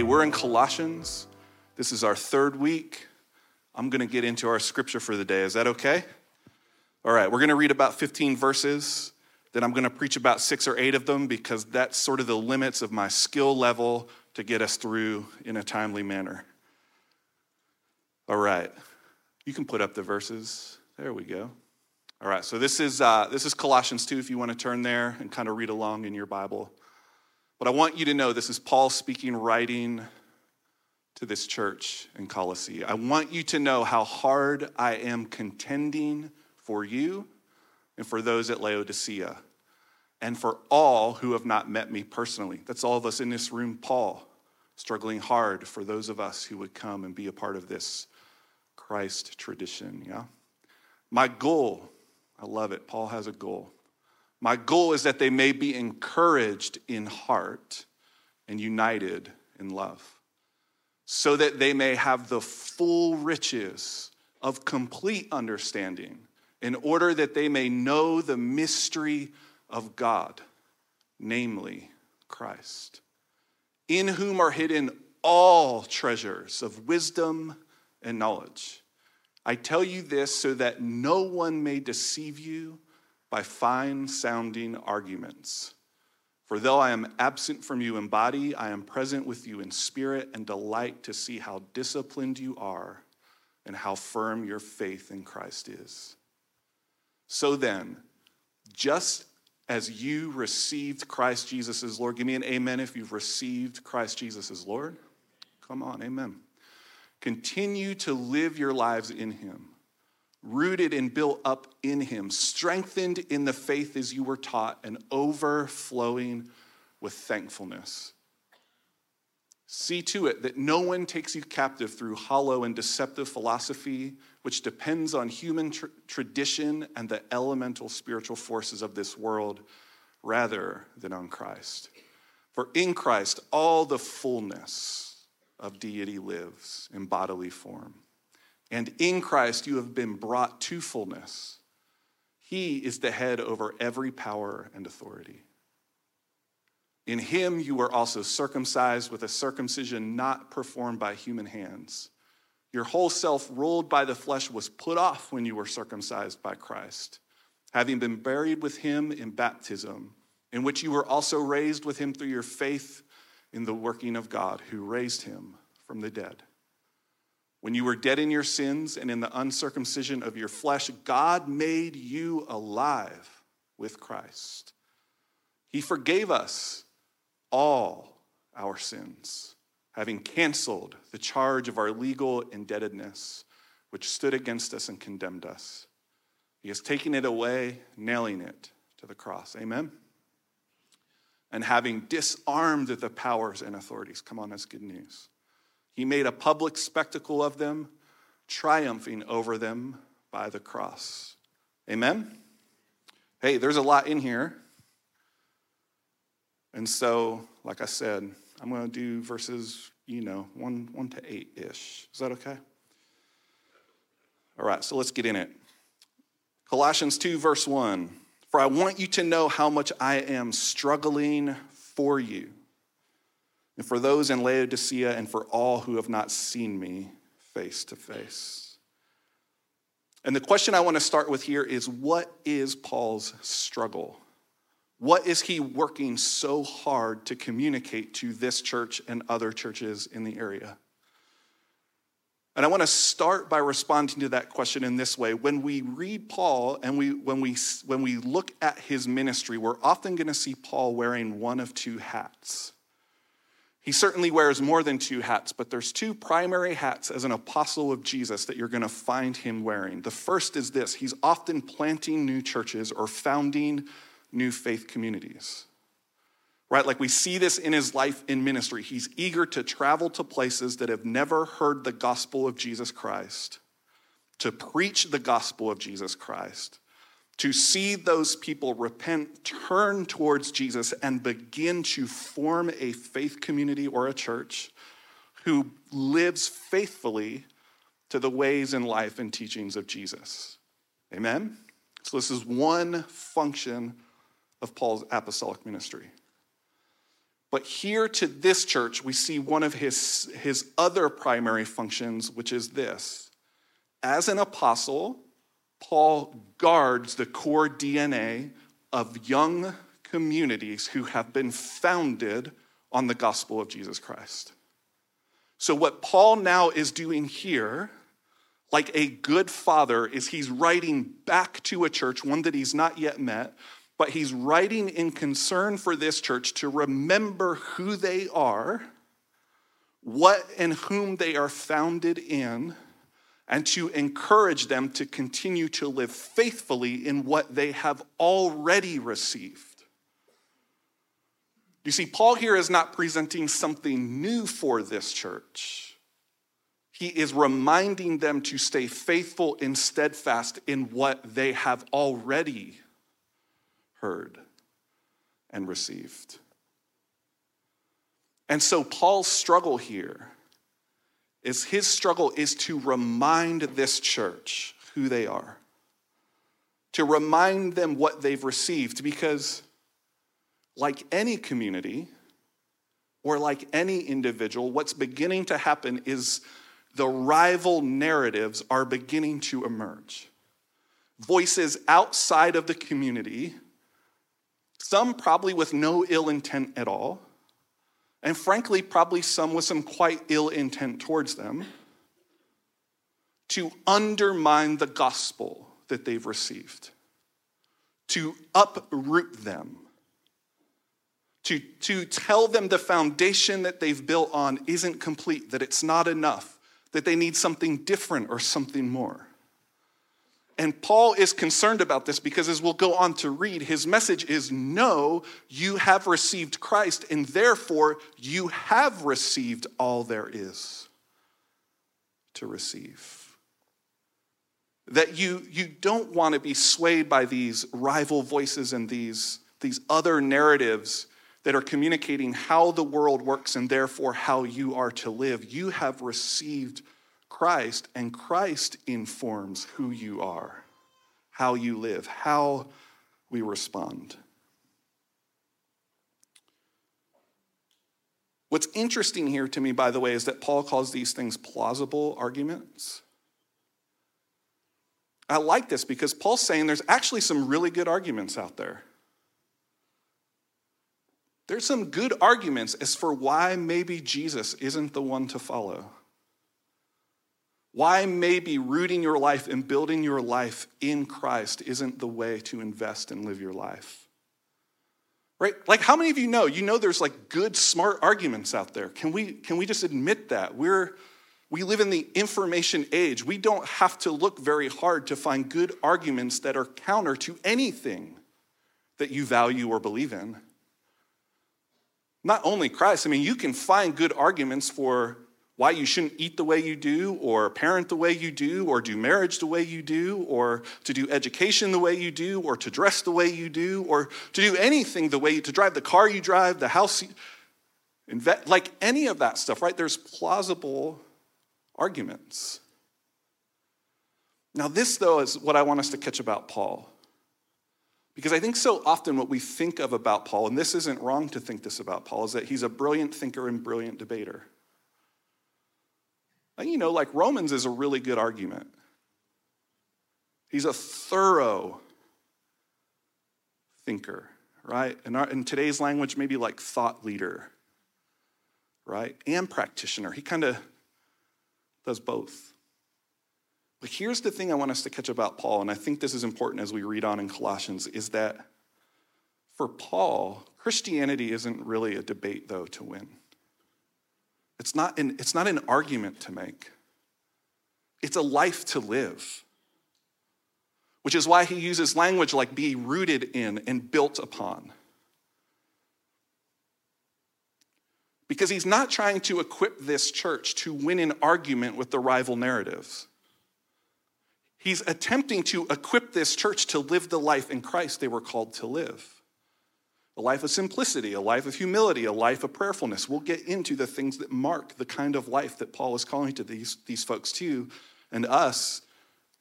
Hey, we're in Colossians. This is our third week. I'm going to get into our scripture for the day. Is that okay? All right, we're going to read about 15 verses. Then I'm going to preach about six or eight of them because that's sort of the limits of my skill level to get us through in a timely manner. All right, you can put up the verses. There we go. All right, so this is, uh, this is Colossians 2 if you want to turn there and kind of read along in your Bible. But I want you to know this is Paul speaking, writing to this church in Colossae. I want you to know how hard I am contending for you and for those at Laodicea and for all who have not met me personally. That's all of us in this room, Paul, struggling hard for those of us who would come and be a part of this Christ tradition, yeah? My goal I love it. Paul has a goal. My goal is that they may be encouraged in heart and united in love, so that they may have the full riches of complete understanding, in order that they may know the mystery of God, namely Christ, in whom are hidden all treasures of wisdom and knowledge. I tell you this so that no one may deceive you by fine sounding arguments. For though I am absent from you in body, I am present with you in spirit and delight to see how disciplined you are and how firm your faith in Christ is. So then, just as you received Christ Jesus as Lord, give me an amen if you've received Christ Jesus as Lord. Come on, amen. Continue to live your lives in Him, rooted and built up in Him, strengthened in the faith as you were taught, and overflowing with thankfulness. See to it that no one takes you captive through hollow and deceptive philosophy, which depends on human tr- tradition and the elemental spiritual forces of this world rather than on Christ. For in Christ, all the fullness, of deity lives in bodily form. And in Christ you have been brought to fullness. He is the head over every power and authority. In him you were also circumcised with a circumcision not performed by human hands. Your whole self, ruled by the flesh, was put off when you were circumcised by Christ, having been buried with him in baptism, in which you were also raised with him through your faith in the working of God who raised him from the dead. When you were dead in your sins and in the uncircumcision of your flesh, God made you alive with Christ. He forgave us all our sins, having canceled the charge of our legal indebtedness, which stood against us and condemned us. He has taken it away, nailing it to the cross. Amen? and having disarmed the powers and authorities. Come on, that's good news. He made a public spectacle of them, triumphing over them by the cross. Amen? Hey, there's a lot in here. And so, like I said, I'm going to do verses, you know, 1, 1 to 8 ish. Is that okay? All right, so let's get in it. Colossians 2, verse 1. For I want you to know how much I am struggling for you, and for those in Laodicea, and for all who have not seen me face to face. And the question I want to start with here is what is Paul's struggle? What is he working so hard to communicate to this church and other churches in the area? And I want to start by responding to that question in this way. When we read Paul and we, when, we, when we look at his ministry, we're often going to see Paul wearing one of two hats. He certainly wears more than two hats, but there's two primary hats as an apostle of Jesus that you're going to find him wearing. The first is this he's often planting new churches or founding new faith communities right? Like we see this in his life in ministry. He's eager to travel to places that have never heard the gospel of Jesus Christ, to preach the gospel of Jesus Christ, to see those people repent, turn towards Jesus, and begin to form a faith community or a church who lives faithfully to the ways in life and teachings of Jesus. Amen? So, this is one function of Paul's apostolic ministry. But here to this church, we see one of his, his other primary functions, which is this. As an apostle, Paul guards the core DNA of young communities who have been founded on the gospel of Jesus Christ. So, what Paul now is doing here, like a good father, is he's writing back to a church, one that he's not yet met, but he's writing in concern for this church to remember who they are, what and whom they are founded in, and to encourage them to continue to live faithfully in what they have already received. You see, Paul here is not presenting something new for this church. He is reminding them to stay faithful and steadfast in what they have already heard and received. And so, Paul's struggle here is his struggle is to remind this church who they are, to remind them what they've received, because, like any community or like any individual, what's beginning to happen is the rival narratives are beginning to emerge. Voices outside of the community some probably with no ill intent at all, and frankly, probably some with some quite ill intent towards them, to undermine the gospel that they've received, to uproot them, to, to tell them the foundation that they've built on isn't complete, that it's not enough, that they need something different or something more. And Paul is concerned about this because, as we'll go on to read, his message is no, you have received Christ, and therefore you have received all there is to receive. That you, you don't want to be swayed by these rival voices and these, these other narratives that are communicating how the world works and therefore how you are to live. You have received Christ, and Christ informs who you are, how you live, how we respond. What's interesting here to me, by the way, is that Paul calls these things plausible arguments. I like this because Paul's saying there's actually some really good arguments out there. There's some good arguments as for why maybe Jesus isn't the one to follow. Why maybe rooting your life and building your life in Christ isn't the way to invest and live your life. Right? Like how many of you know? You know there's like good smart arguments out there. Can we can we just admit that? We're we live in the information age. We don't have to look very hard to find good arguments that are counter to anything that you value or believe in. Not only Christ, I mean, you can find good arguments for why you shouldn't eat the way you do, or parent the way you do, or do marriage the way you do, or to do education the way you do, or to dress the way you do, or to do anything the way you, to drive the car you drive, the house, invest, like any of that stuff, right? There's plausible arguments. Now, this, though, is what I want us to catch about Paul. Because I think so often what we think of about Paul, and this isn't wrong to think this about Paul, is that he's a brilliant thinker and brilliant debater. You know, like Romans is a really good argument. He's a thorough thinker, right? In, our, in today's language, maybe like thought leader, right? And practitioner. He kind of does both. But here's the thing I want us to catch about Paul, and I think this is important as we read on in Colossians, is that for Paul, Christianity isn't really a debate, though, to win. It's not an, it's not an argument to make, it's a life to live. Which is why he uses language like be rooted in and built upon. Because he's not trying to equip this church to win an argument with the rival narratives. He's attempting to equip this church to live the life in Christ they were called to live a life of simplicity, a life of humility, a life of prayerfulness. We'll get into the things that mark the kind of life that Paul is calling to these, these folks too and us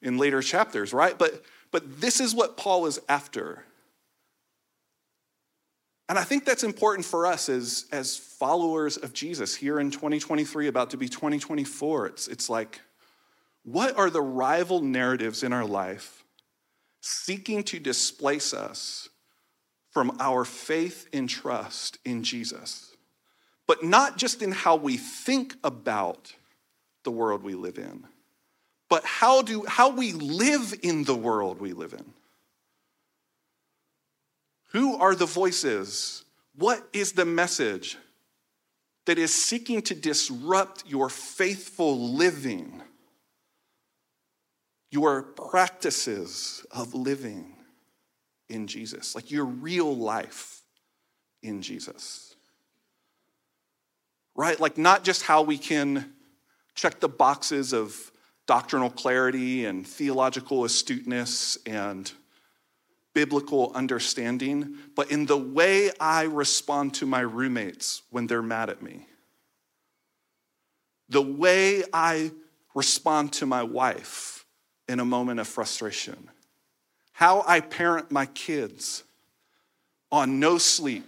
in later chapters, right? But, but this is what Paul is after. And I think that's important for us as, as followers of Jesus here in 2023, about to be 2024. It's, it's like, what are the rival narratives in our life seeking to displace us from our faith and trust in Jesus? But not just in how we think about the world we live in, but how, do, how we live in the world we live in. Who are the voices? What is the message that is seeking to disrupt your faithful living, your practices of living in Jesus, like your real life in Jesus? Right? Like, not just how we can check the boxes of doctrinal clarity and theological astuteness and biblical understanding, but in the way I respond to my roommates when they're mad at me, the way I respond to my wife in a moment of frustration, how I parent my kids on no sleep.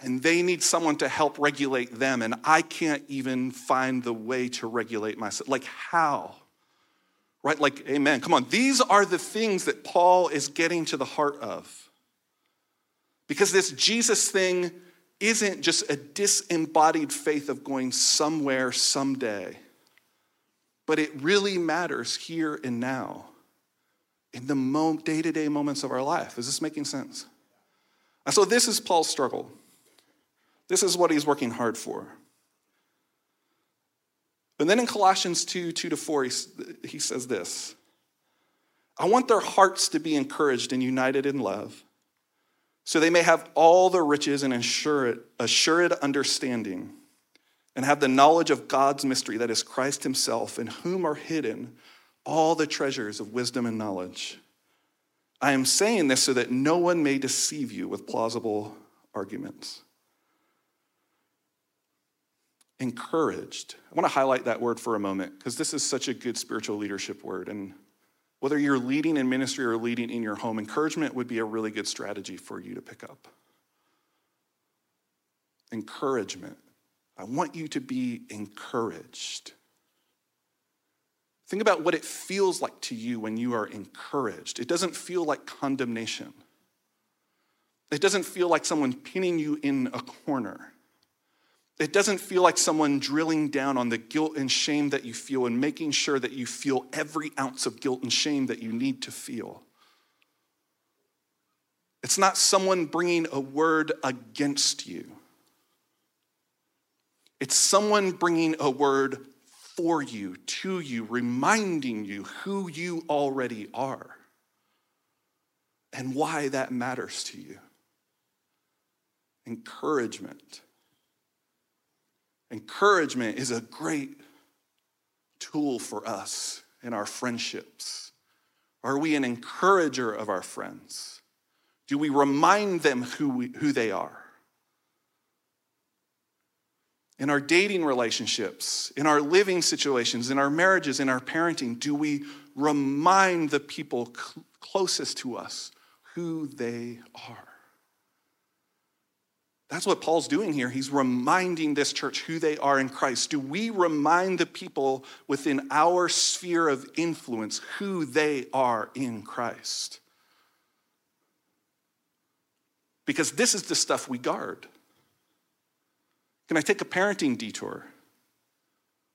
And they need someone to help regulate them, and I can't even find the way to regulate myself. Like, how? right? Like, amen. Come on. These are the things that Paul is getting to the heart of. Because this Jesus thing isn't just a disembodied faith of going somewhere someday, but it really matters here and now in the day to day moments of our life. Is this making sense? And so, this is Paul's struggle. This is what he's working hard for. And then in Colossians 2 2 to 4, he, he says this I want their hearts to be encouraged and united in love, so they may have all the riches and assured, assured understanding, and have the knowledge of God's mystery, that is Christ Himself, in whom are hidden all the treasures of wisdom and knowledge. I am saying this so that no one may deceive you with plausible arguments encouraged. I want to highlight that word for a moment because this is such a good spiritual leadership word. And whether you're leading in ministry or leading in your home, encouragement would be a really good strategy for you to pick up. Encouragement. I want you to be encouraged. Think about what it feels like to you when you are encouraged. It doesn't feel like condemnation. It doesn't feel like someone pinning you in a corner. It doesn't feel like someone drilling down on the guilt and shame that you feel and making sure that you feel every ounce of guilt and shame that you need to feel. It's not someone bringing a word against you. It's someone bringing a word for you, to you, reminding you who you already are and why that matters to you. Encouragement. Encouragement is a great tool for us in our friendships. Are we an encourager of our friends? Do we remind them who, we, who they are? In our dating relationships, in our living situations, in our marriages, in our parenting, do we remind the people cl- closest to us who they are? That's what Paul's doing here. He's reminding this church who they are in Christ. Do we remind the people within our sphere of influence who they are in Christ? Because this is the stuff we guard. Can I take a parenting detour?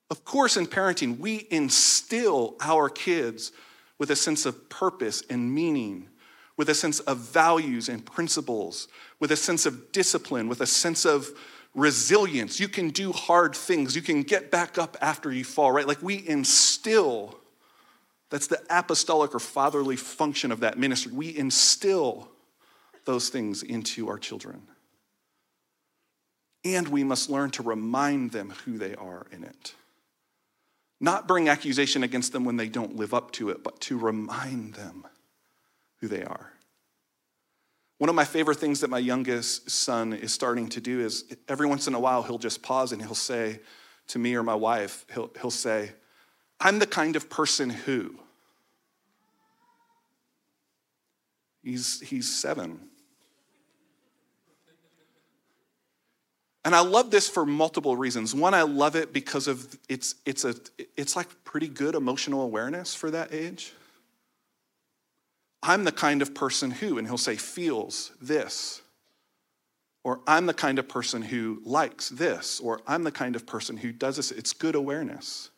Of course, in parenting, we instill our kids with a sense of purpose and meaning with a sense of values and principles, with a sense of discipline, with a sense of resilience. You can do hard things. You can get back up after you fall, right? Like we instill, that's the apostolic or fatherly function of that ministry. We instill those things into our children. And we must learn to remind them who they are in it. Not bring accusation against them when they don't live up to it, but to remind them who they are. One of my favorite things that my youngest son is starting to do is every once in a while he'll just pause and he'll say to me or my wife, he'll, he'll say, I'm the kind of person who. He's, he's seven. And I love this for multiple reasons. One, I love it because of it's it's a it's like pretty good emotional awareness for that age. I'm the kind of person who, and he'll say, feels this. Or I'm the kind of person who likes this. Or I'm the kind of person who does this. It's good awareness.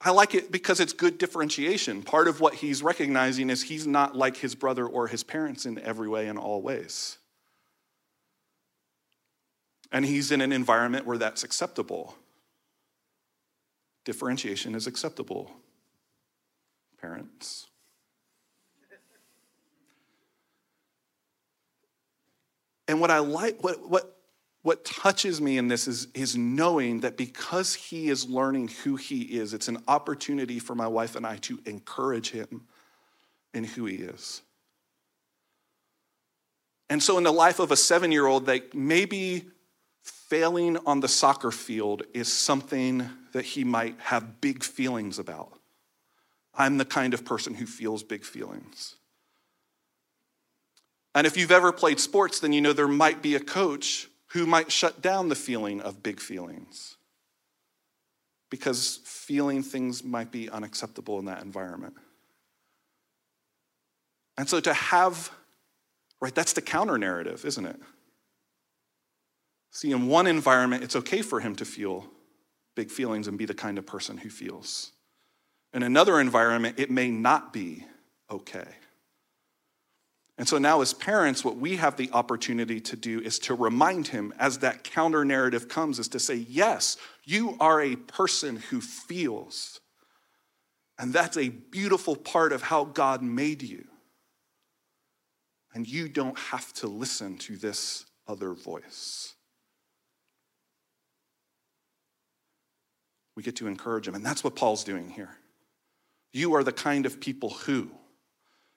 I like it because it's good differentiation. Part of what he's recognizing is he's not like his brother or his parents in every way, in all ways. And he's in an environment where that's acceptable. Differentiation is acceptable. Parents. And what I like, what, what, what touches me in this is, is knowing that because he is learning who he is, it's an opportunity for my wife and I to encourage him in who he is. And so, in the life of a seven year old, that maybe failing on the soccer field is something that he might have big feelings about. I'm the kind of person who feels big feelings. And if you've ever played sports, then you know there might be a coach who might shut down the feeling of big feelings because feeling things might be unacceptable in that environment. And so to have, right, that's the counter narrative, isn't it? See, in one environment, it's okay for him to feel big feelings and be the kind of person who feels. In another environment, it may not be okay. And so now, as parents, what we have the opportunity to do is to remind him as that counter narrative comes, is to say, Yes, you are a person who feels. And that's a beautiful part of how God made you. And you don't have to listen to this other voice. We get to encourage them. And that's what Paul's doing here. You are the kind of people who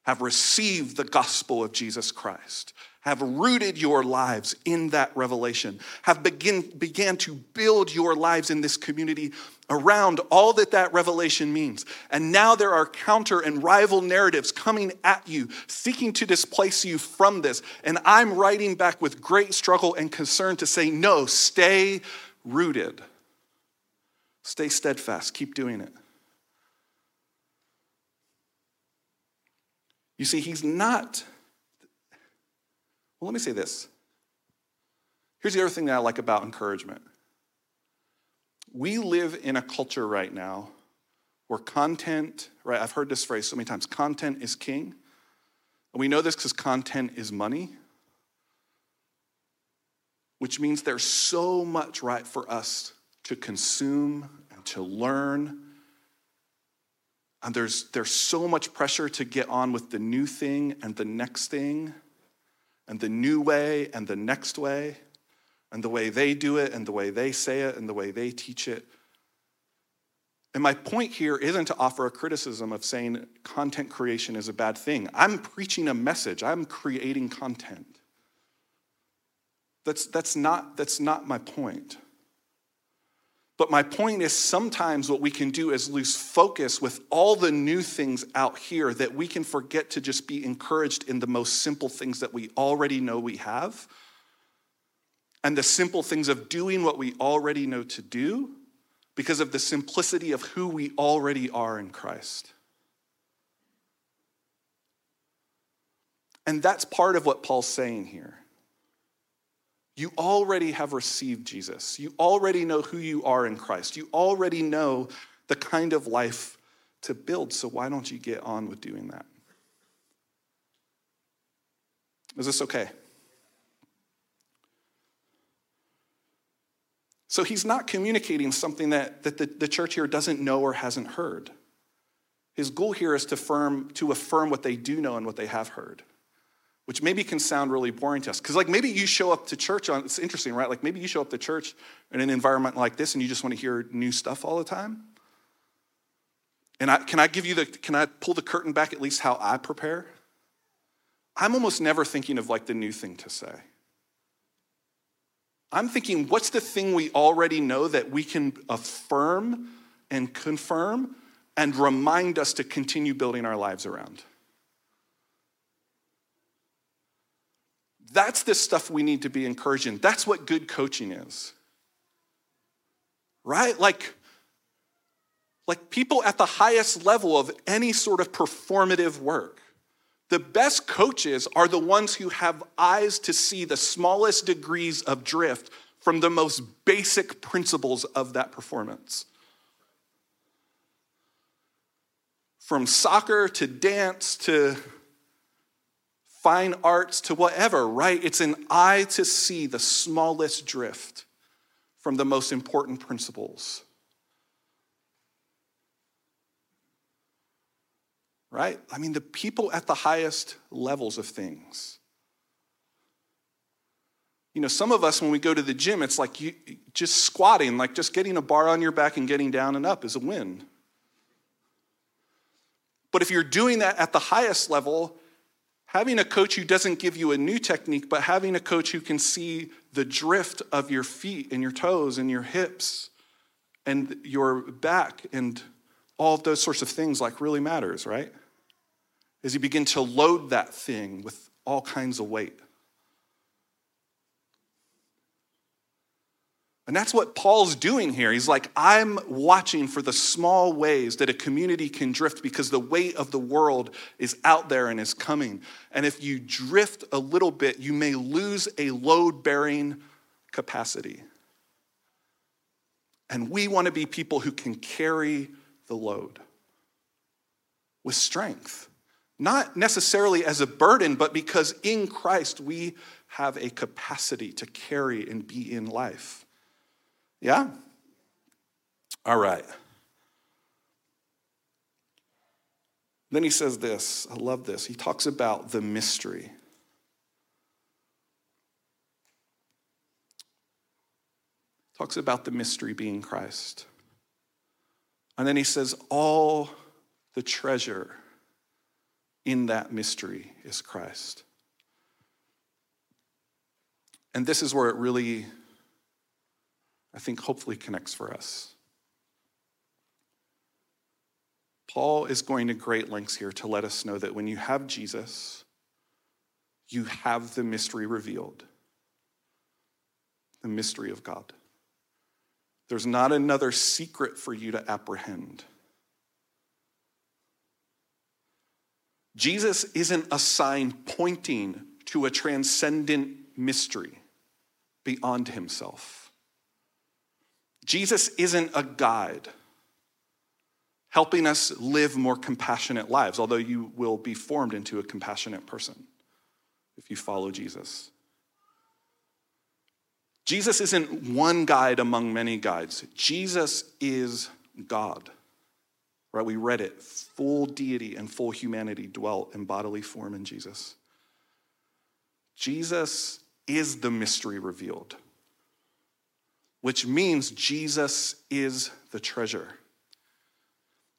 have received the gospel of Jesus Christ, have rooted your lives in that revelation, have begin, began to build your lives in this community around all that that revelation means. And now there are counter and rival narratives coming at you, seeking to displace you from this. And I'm writing back with great struggle and concern to say, no, stay rooted, stay steadfast, keep doing it. You see, he's not. Well, let me say this. Here's the other thing that I like about encouragement. We live in a culture right now where content, right? I've heard this phrase so many times content is king. And we know this because content is money, which means there's so much right for us to consume and to learn and there's, there's so much pressure to get on with the new thing and the next thing, and the new way and the next way, and the way they do it, and the way they say it, and the way they teach it. And my point here isn't to offer a criticism of saying content creation is a bad thing. I'm preaching a message, I'm creating content. That's, that's, not, that's not my point. But my point is sometimes what we can do is lose focus with all the new things out here that we can forget to just be encouraged in the most simple things that we already know we have. And the simple things of doing what we already know to do because of the simplicity of who we already are in Christ. And that's part of what Paul's saying here. You already have received Jesus. You already know who you are in Christ. You already know the kind of life to build. So why don't you get on with doing that? Is this okay? So he's not communicating something that, that the, the church here doesn't know or hasn't heard. His goal here is to affirm, to affirm what they do know and what they have heard which maybe can sound really boring to us. Because, like, maybe you show up to church on, it's interesting, right? Like, maybe you show up to church in an environment like this and you just want to hear new stuff all the time. And I, can I give you the, can I pull the curtain back at least how I prepare? I'm almost never thinking of like the new thing to say. I'm thinking, what's the thing we already know that we can affirm and confirm and remind us to continue building our lives around? That's the stuff we need to be encouraged in. That's what good coaching is. Right? Like, like people at the highest level of any sort of performative work. The best coaches are the ones who have eyes to see the smallest degrees of drift from the most basic principles of that performance. From soccer to dance to fine arts to whatever, right? It's an eye to see the smallest drift from the most important principles. Right? I mean, the people at the highest levels of things. You know, some of us, when we go to the gym, it's like you, just squatting, like just getting a bar on your back and getting down and up is a win. But if you're doing that at the highest level, having a coach who doesn't give you a new technique, but having a coach who can see the drift of your feet and your toes and your hips and your back and all those sorts of things like really matters, right? As you begin to load that thing with all kinds of weight. And that's what Paul's doing here. He's like, I'm watching for the small ways that a community can drift because the weight of the world is out there and is coming. And if you drift a little bit, you may lose a load bearing capacity. And we want to be people who can carry the load with strength. Not necessarily as a burden, but because in Christ we have a capacity to carry and be in life. Yeah? All right. Then he says this. I love this. He talks about the mystery. Talks about the mystery being Christ. And then he says, all the treasure in that mystery is Christ. And this is where it really I think hopefully connects for us. Paul is going to great lengths here to let us know that when you have Jesus, you have the mystery revealed the mystery of God. There's not another secret for you to apprehend. Jesus isn't a sign pointing to a transcendent mystery beyond himself. Jesus isn't a guide helping us live more compassionate lives, although you will be formed into a compassionate person if you follow Jesus. Jesus isn't one guide among many guides. Jesus is God. Right? We read it. Full deity and full humanity dwelt in bodily form in Jesus. Jesus is the mystery revealed which means Jesus is the treasure.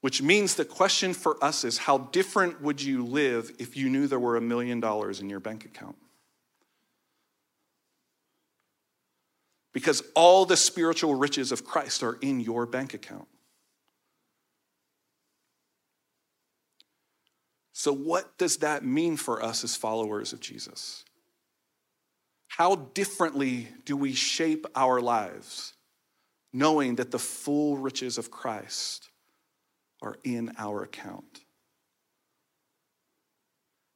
Which means the question for us is how different would you live if you knew there were a million dollars in your bank account? Because all the spiritual riches of Christ are in your bank account. So, what does that mean for us as followers of Jesus? How differently do we shape our lives knowing that the full riches of Christ are in our account?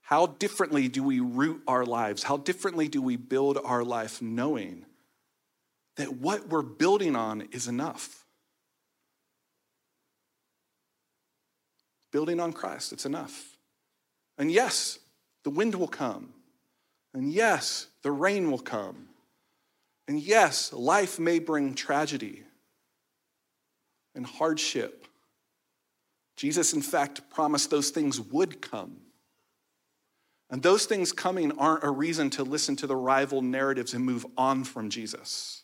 How differently do we root our lives? How differently do we build our life knowing that what we're building on is enough? Building on Christ, it's enough. And yes, the wind will come. And yes, the rain will come. And yes, life may bring tragedy and hardship. Jesus, in fact, promised those things would come. And those things coming aren't a reason to listen to the rival narratives and move on from Jesus.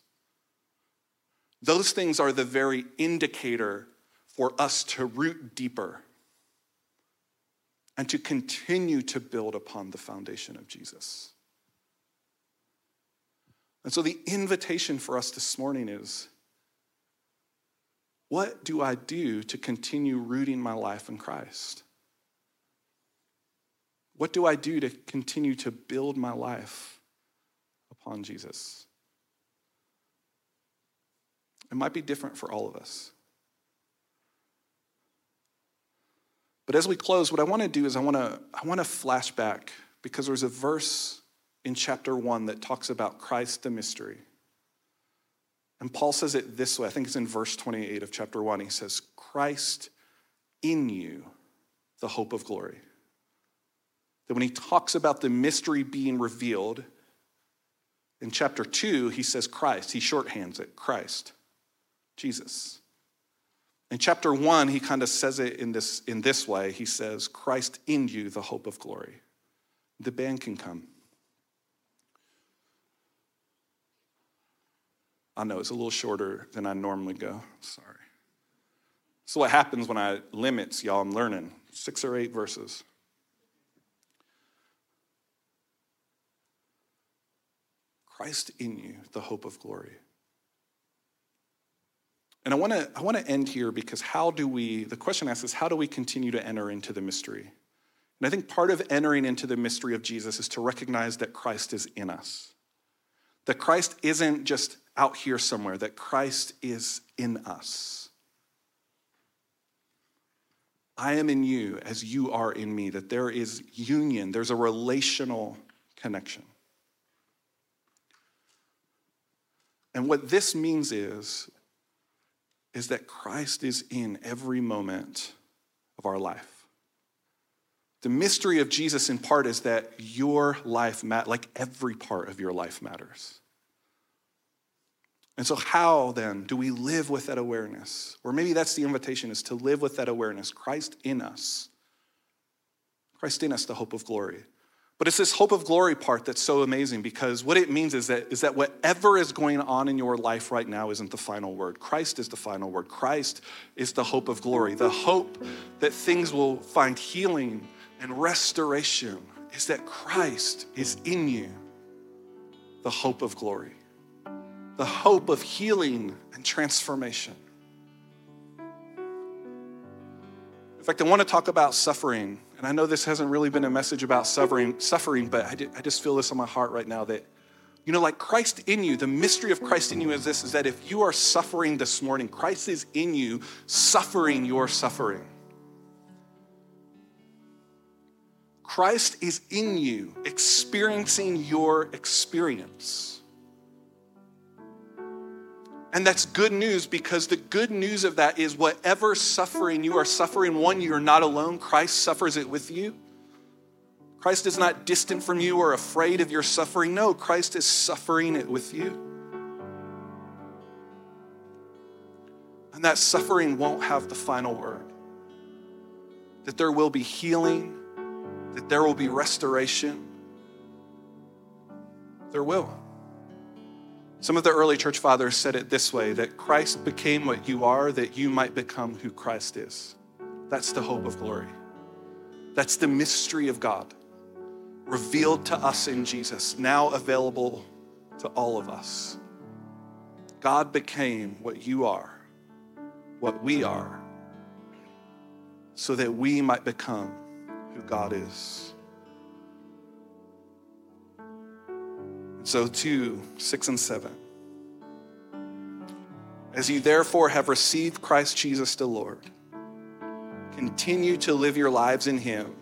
Those things are the very indicator for us to root deeper and to continue to build upon the foundation of Jesus. And so the invitation for us this morning is what do I do to continue rooting my life in Christ? What do I do to continue to build my life upon Jesus. It might be different for all of us. But as we close, what I want to do is I want to I want to flash back because there's a verse in chapter 1 that talks about Christ the mystery. And Paul says it this way. I think it's in verse 28 of chapter 1. He says, "Christ in you, the hope of glory." That when he talks about the mystery being revealed, in chapter 2, he says Christ. He shorthands it Christ, Jesus. In chapter 1, he kind of says it in this, in this way. He says, Christ in you, the hope of glory. The band can come. I know it's a little shorter than I normally go. Sorry. So what happens when I limits, y'all? I'm learning six or eight verses. Christ in you, the hope of glory. And I want to I want to end here because how do we the question asks is how do we continue to enter into the mystery? And I think part of entering into the mystery of Jesus is to recognize that Christ is in us. That Christ isn't just out here somewhere, that Christ is in us. I am in you as you are in me, that there is union, there's a relational connection. And what this means is, is that Christ is in every moment of our life. The mystery of Jesus, in part, is that your life, like every part of your life, matters. And so, how then do we live with that awareness? Or maybe that's the invitation is to live with that awareness Christ in us. Christ in us, the hope of glory. But it's this hope of glory part that's so amazing because what it means is that, is that whatever is going on in your life right now isn't the final word. Christ is the final word. Christ is the hope of glory. The hope that things will find healing and restoration is that Christ is in you, the hope of glory, the hope of healing and transformation. In fact, I want to talk about suffering and I know this hasn't really been a message about suffering, suffering but I, I just feel this on my heart right now that, you know, like Christ in you, the mystery of Christ in you is this is that if you are suffering this morning, Christ is in you, suffering your suffering. Christ is in you, experiencing your experience. And that's good news because the good news of that is whatever suffering you are suffering, one, you're not alone. Christ suffers it with you. Christ is not distant from you or afraid of your suffering. No, Christ is suffering it with you. And that suffering won't have the final word. That there will be healing, that there will be restoration. There will. Some of the early church fathers said it this way that Christ became what you are, that you might become who Christ is. That's the hope of glory. That's the mystery of God, revealed to us in Jesus, now available to all of us. God became what you are, what we are, so that we might become who God is. So, two, six, and seven. As you therefore have received Christ Jesus the Lord, continue to live your lives in Him,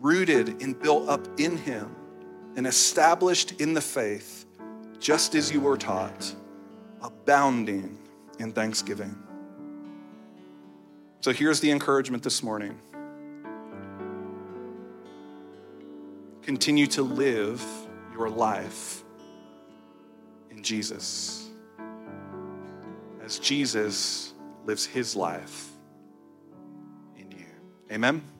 rooted and built up in Him, and established in the faith, just as you were taught, abounding in thanksgiving. So here's the encouragement this morning continue to live your life in Jesus as Jesus lives his life in you. Amen.